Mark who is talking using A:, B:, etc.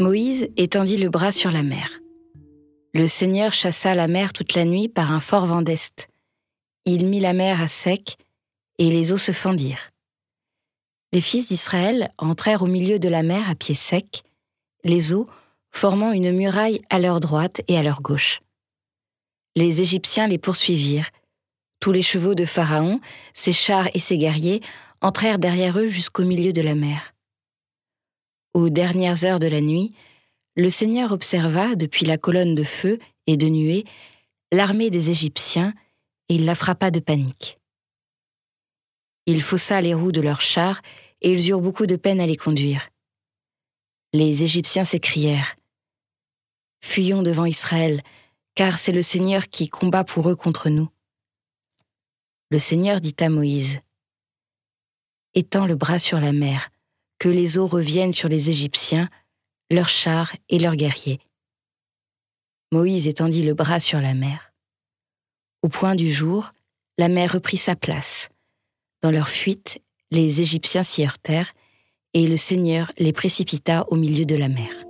A: Moïse étendit le bras sur la mer. Le Seigneur chassa la mer toute la nuit par un fort vent d'est. Il mit la mer à sec, et les eaux se fendirent. Les fils d'Israël entrèrent au milieu de la mer à pied sec, les eaux formant une muraille à leur droite et à leur gauche. Les Égyptiens les poursuivirent. Tous les chevaux de Pharaon, ses chars et ses guerriers entrèrent derrière eux jusqu'au milieu de la mer. Aux dernières heures de la nuit, le Seigneur observa depuis la colonne de feu et de nuée l'armée des Égyptiens et il la frappa de panique. Il faussa les roues de leurs chars et ils eurent beaucoup de peine à les conduire. Les Égyptiens s'écrièrent Fuyons devant Israël, car c'est le Seigneur qui combat pour eux contre nous. Le Seigneur dit à Moïse Étends le bras sur la mer, que les eaux reviennent sur les Égyptiens, leurs chars et leurs guerriers. Moïse étendit le bras sur la mer. Au point du jour, la mer reprit sa place. Dans leur fuite, les Égyptiens s'y heurtèrent, et le Seigneur les précipita au milieu de la mer.